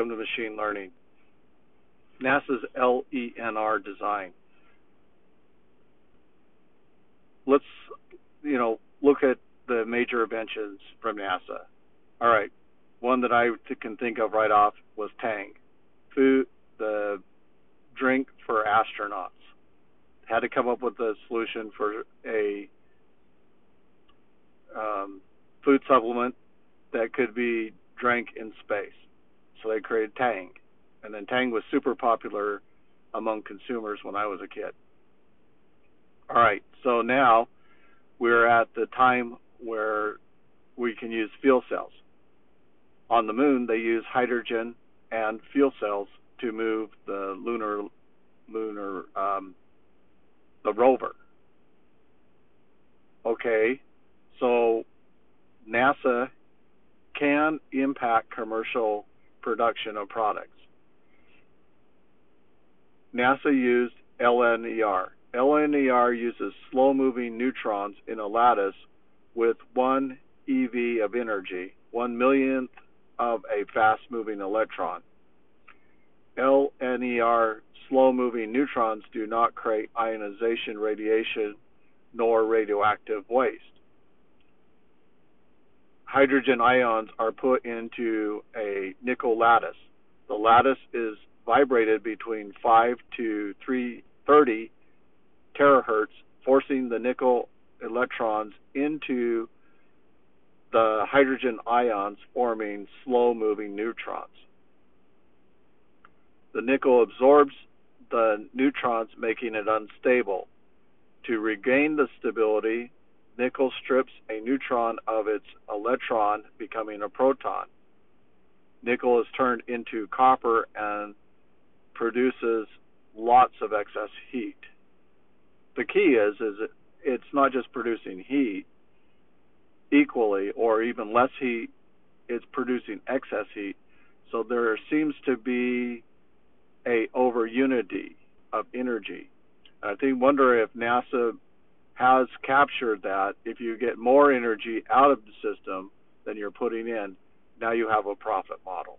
Welcome to Machine Learning. NASA's LENR design. Let's, you know, look at the major inventions from NASA. All right, one that I can think of right off was Tang, food, the drink for astronauts. Had to come up with a solution for a um, food supplement that could be drank in space. So they created Tang. And then Tang was super popular among consumers when I was a kid. All right, so now we're at the time where we can use fuel cells. On the moon, they use hydrogen and fuel cells to move the lunar lunar um, the rover. Okay, so NASA can impact commercial production of products. NASA used LENR. LENR uses slow moving neutrons in a lattice with one eV of energy, one millionth of a fast moving electron. LNER slow moving neutrons do not create ionization radiation nor radioactive waste. Hydrogen ions are put into a nickel lattice. The lattice is vibrated between 5 to 330 terahertz, forcing the nickel electrons into the hydrogen ions, forming slow moving neutrons. The nickel absorbs the neutrons, making it unstable. To regain the stability, nickel strips a neutron of its electron, becoming a proton. Nickel is turned into copper and produces lots of excess heat. The key is is it, it's not just producing heat equally or even less heat, it's producing excess heat. So there seems to be a over unity of energy. I think wonder if NASA has captured that if you get more energy out of the system than you're putting in, now you have a profit model.